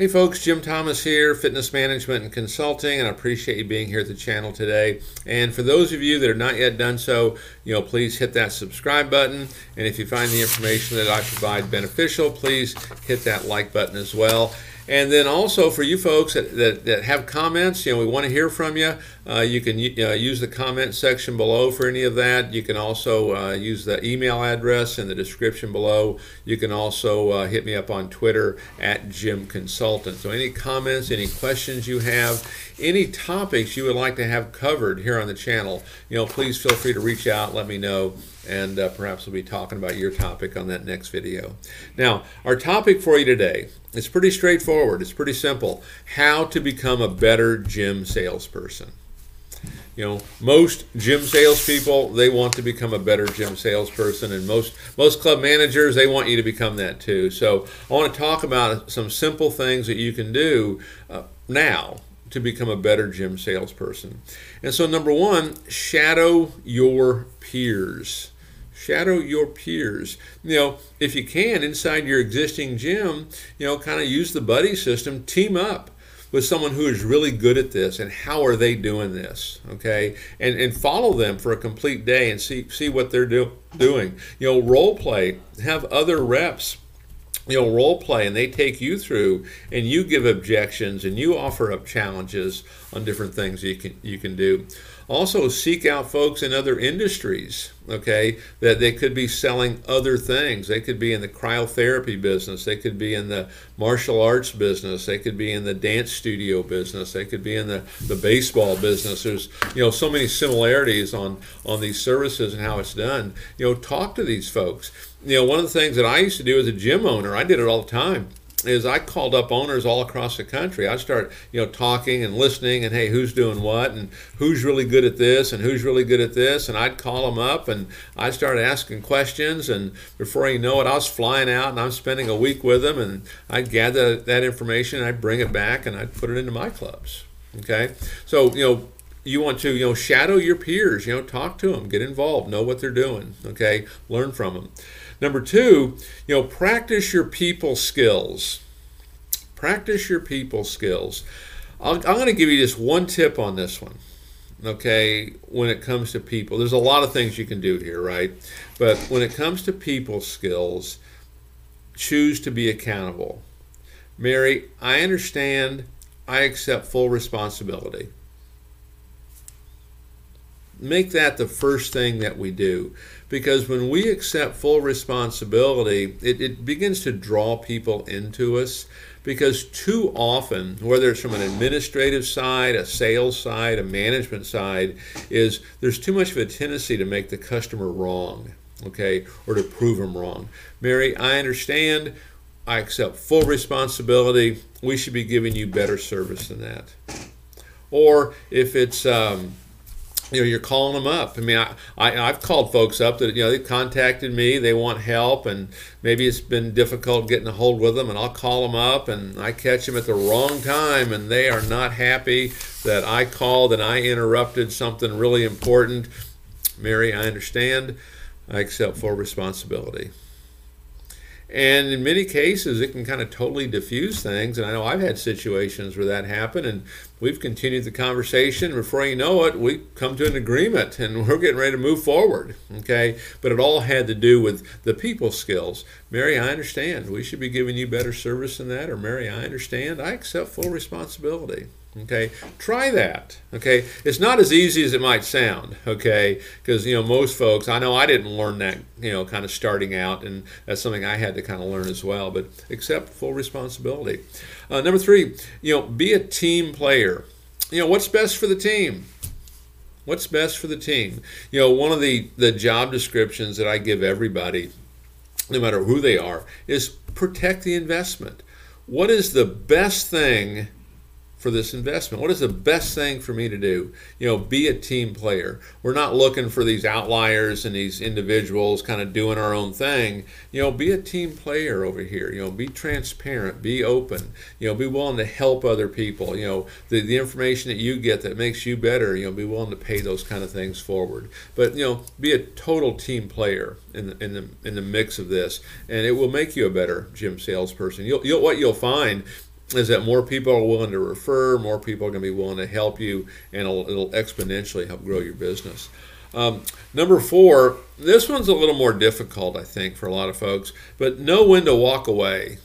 Hey folks, Jim Thomas here, Fitness Management and Consulting, and I appreciate you being here at the channel today. And for those of you that are not yet done so, you know, please hit that subscribe button. And if you find the information that I provide beneficial, please hit that like button as well. And then also for you folks that, that, that have comments, you know, we want to hear from you. Uh, you can uh, use the comment section below for any of that. You can also uh, use the email address in the description below. You can also uh, hit me up on Twitter at Gym Consultant. So any comments, any questions you have, any topics you would like to have covered here on the channel, you know, please feel free to reach out, let me know, and uh, perhaps we'll be talking about your topic on that next video. Now, our topic for you today it's pretty straightforward. It's pretty simple. How to become a better gym salesperson. You know, most gym salespeople they want to become a better gym salesperson, and most most club managers they want you to become that too. So I want to talk about some simple things that you can do uh, now to become a better gym salesperson. And so number one, shadow your peers. Shadow your peers. You know, if you can, inside your existing gym, you know, kind of use the buddy system, team up with someone who is really good at this and how are they doing this okay? And and follow them for a complete day and see see what they're do, doing. You know role play have other reps you know role play and they take you through and you give objections and you offer up challenges on different things you can you can do also seek out folks in other industries okay that they could be selling other things. They could be in the cryotherapy business. They could be in the martial arts business. They could be in the dance studio business. They could be in the, the baseball business. There's you know so many similarities on on these services and how it's done. You know talk to these folks. You know one of the things that i used to do as a gym owner i did it all the time is I called up owners all across the country. I start, you know, talking and listening and hey, who's doing what and who's really good at this and who's really good at this. And I'd call them up and I'd start asking questions. And before you know it, I was flying out and I'm spending a week with them and I'd gather that information and I'd bring it back and I'd put it into my clubs. Okay, so you know you want to you know shadow your peers you know talk to them get involved know what they're doing. Okay? Learn from them Number two, you know, practice your people skills. Practice your people skills. i am going to give you just one tip on this one. Okay, when it comes to people, there's a lot of things you can do here, right? But when it comes to people skills, choose to be accountable. Mary, I understand. I accept full responsibility make that the first thing that we do. Because when we accept full responsibility, it, it begins to draw people into us. Because too often, whether it's from an administrative side, a sales side, a management side, is there's too much of a tendency to make the customer wrong, okay, or to prove them wrong. Mary, I understand. I accept full responsibility. We should be giving you better service than that. Or if it's um, you know you're calling them up. I mean I, I have called folks up that you know they've contacted me they want help and maybe it's been difficult getting a hold with them and i'll call them up and i catch them at the wrong time and they are not happy that i called and i interrupted something really important. Mary i understand. I accept full responsibility and in many cases, it can kind of totally diffuse things. And I know I've had situations where that happened, and we've continued the conversation. Before you know it, we come to an agreement and we're getting ready to move forward. Okay. But it all had to do with the people skills. Mary, I understand. We should be giving you better service than that. Or, Mary, I understand. I accept full responsibility. Okay, try that. Okay, it's not as easy as it might sound. Okay, because you know most folks, I know I didn't learn that. You know, kind of starting out, and that's something I had to kind of learn as well. But accept full responsibility. Uh, number three, you know, be a team player. You know, what's best for the team? What's best for the team? You know, one of the the job descriptions that I give everybody, no matter who they are, is protect the investment. What is the best thing? For this investment? What is the best thing for me to do? You know, be a team player. We're not looking for these outliers and these individuals kind of doing our own thing. You know, be a team player over here. You know, be transparent, be open. You know, be willing to help other people. You know, the, the information that you get that makes you better, you know, be willing to pay those kind of things forward. But, you know, be a total team player in the, in the, in the mix of this, and it will make you a better gym salesperson. You'll, you'll, what you'll find is that more people are willing to refer, more people are going to be willing to help you, and it'll, it'll exponentially help grow your business. Um, number four, this one's a little more difficult, I think, for a lot of folks, but know when to walk away.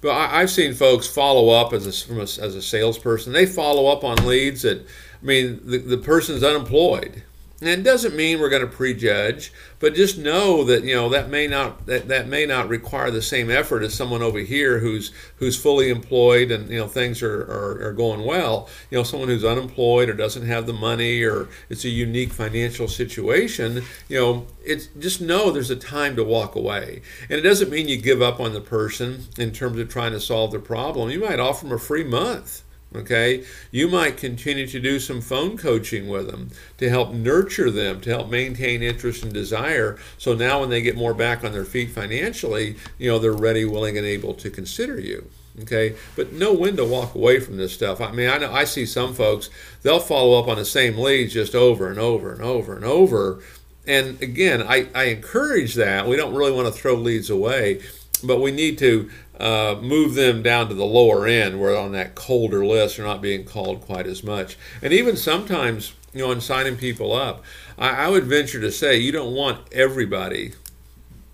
But I, have seen folks follow up as a, a, as a salesperson. They follow up on leads that, I mean, the, the person's unemployed and it doesn't mean we're going to prejudge, but just know that you know that may not that, that may not require the same effort as someone over here who's who's fully employed and you know things are, are, are going well. You know, someone who's unemployed or doesn't have the money or it's a unique financial situation. You know, it's just know there's a time to walk away, and it doesn't mean you give up on the person in terms of trying to solve the problem. You might offer them a free month Okay, you might continue to do some phone coaching with them to help nurture them, to help maintain interest and desire. So now, when they get more back on their feet financially, you know they're ready, willing, and able to consider you. Okay, but know when to walk away from this stuff. I mean, I know I see some folks they'll follow up on the same leads just over and over and over and over. And again, I, I encourage that. We don't really want to throw leads away, but we need to uh, move them down to the lower end where on that colder list they're not being called quite as much. And even sometimes, you know, in signing people up, I, I would venture to say you don't want everybody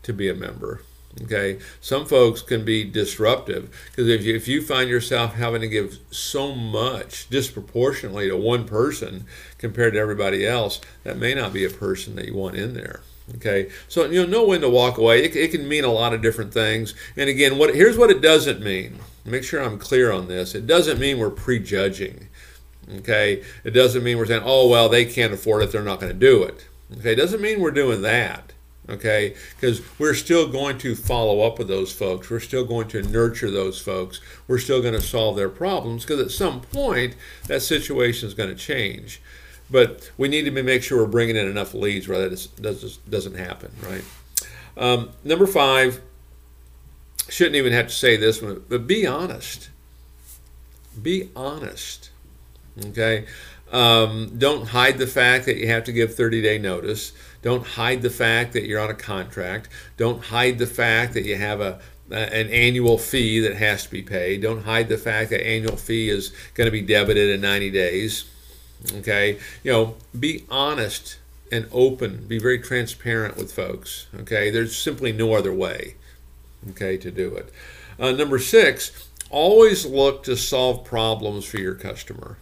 to be a member. Okay, some folks can be disruptive because if you, if you find yourself having to give so much disproportionately to one person compared to everybody else, that may not be a person that you want in there. Okay, so you know, know when to walk away. It, it can mean a lot of different things. And again, what here's what it doesn't mean. Make sure I'm clear on this. It doesn't mean we're prejudging. Okay, it doesn't mean we're saying, oh well, they can't afford it, they're not going to do it. Okay, it doesn't mean we're doing that. Okay, because we're still going to follow up with those folks. We're still going to nurture those folks. We're still going to solve their problems because at some point that situation is going to change. But we need to make sure we're bringing in enough leads where that doesn't happen, right? Um, number five, shouldn't even have to say this one, but be honest. Be honest. Okay? Um, don't hide the fact that you have to give 30 day notice. Don't hide the fact that you're on a contract. Don't hide the fact that you have a, an annual fee that has to be paid. Don't hide the fact that annual fee is going to be debited in 90 days. Okay, you know, be honest and open. Be very transparent with folks. Okay, there's simply no other way. Okay, to do it. Uh, number six, always look to solve problems for your customer.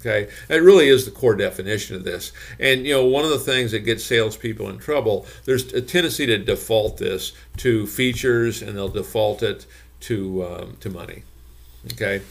Okay, that really is the core definition of this. And you know, one of the things that gets salespeople in trouble, there's a tendency to default this to features, and they'll default it to um, to money. Okay,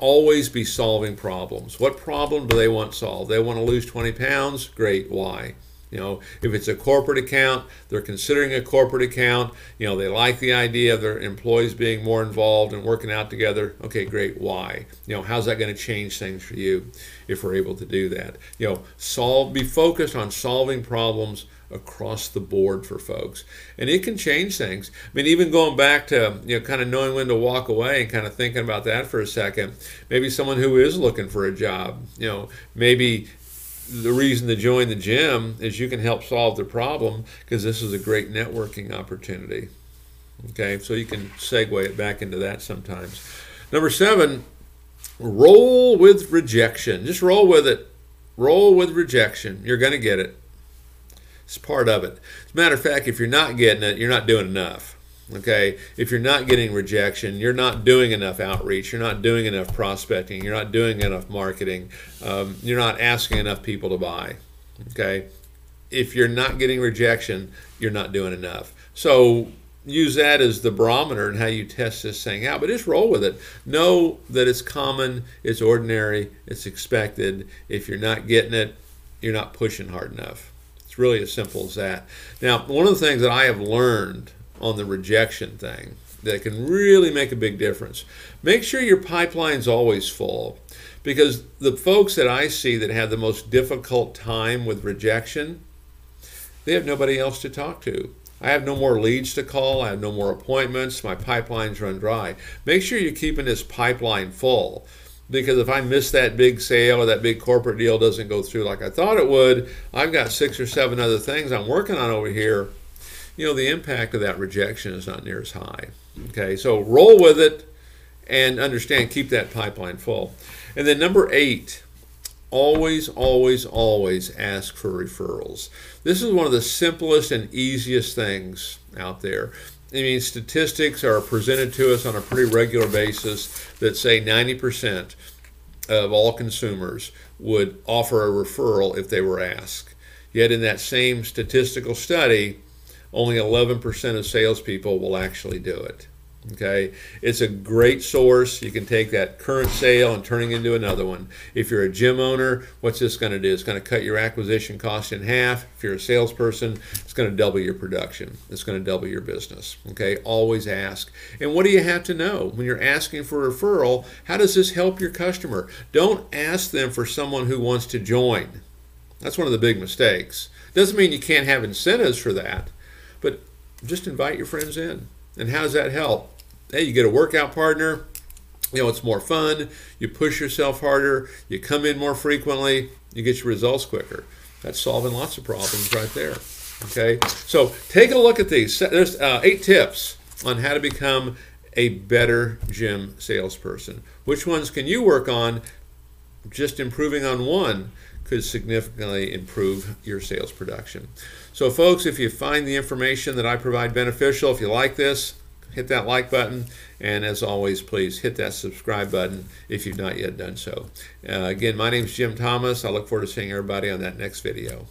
always be solving problems. What problem do they want solved? They want to lose 20 pounds? Great. Why? You know, if it's a corporate account, they're considering a corporate account. You know, they like the idea of their employees being more involved and working out together. Okay, great. Why? You know, how's that going to change things for you if we're able to do that? You know, solve. Be focused on solving problems across the board for folks. And it can change things. I mean, even going back to, you know, kind of knowing when to walk away and kind of thinking about that for a second. Maybe someone who is looking for a job, you know, maybe the reason to join the gym is you can help solve the problem because this is a great networking opportunity. Okay, so you can segue it back into that sometimes. Number seven, roll with rejection. Just roll with it. Roll with rejection. You're going to get it. It's part of it. As a matter of fact, if you're not getting it, you're not doing enough. Okay, if you're not getting rejection, you're not doing enough outreach, you're not doing enough prospecting, you're not doing enough marketing, um, you're not asking enough people to buy. Okay, if you're not getting rejection, you're not doing enough. So use that as the barometer and how you test this thing out. But just roll with it. Know that it's common, it's ordinary, it's expected. If you're not getting it, you're not pushing hard enough It's really as simple as that. Now, one of the things that I have learned on the rejection thing that can really make a big difference make sure your pipeline's always full. Because the folks that I see that have the most difficult time with rejection, they have nobody else to talk to. I have no more leads to call. I have no more appointments. My pipelines run dry. Make sure you're keeping this pipeline full because if I miss that big sale or that big corporate deal doesn't go through like I thought it would, I've got six or seven other things I'm working on over here. You know, the impact of that rejection is not near as high. Okay, so roll with it and understand, keep that pipeline full. And then number eight, always, always, always ask for referrals. This is one of the simplest and easiest things out there. I mean, statistics are presented to us on a pretty regular basis that say 90% of all consumers would offer a referral if they were asked. Yet, in that same statistical study, only 11% of salespeople will actually do it. Okay, it's a great source. You can take that current sale and turning into another one. If you're a gym owner, what's this going to do? It's going to cut your acquisition cost in half. If you're a salesperson, it's going to double your production. It's going to double your business. Okay, always ask. And what do you have to know when you're asking for a referral? How does this help your customer? Don't ask them for someone who wants to join. That's one of the big mistakes. Doesn't mean you can't have incentives for that, but just invite your friends in. And how does that help? Hey, you get a workout partner. You know, it's more fun. You push yourself harder. You come in more frequently. You get your results quicker. That's solving lots of problems right there. Okay, so take a look at these. There's uh, eight tips on how to become a better gym salesperson. Which ones can you work on? Just improving on one could significantly improve your sales production. So, folks, if you find the information that I provide beneficial, if you like this, hit that like button. And as always, please hit that subscribe button if you've not yet done so. Uh, again, my name is Jim Thomas. I look forward to seeing everybody on that next video.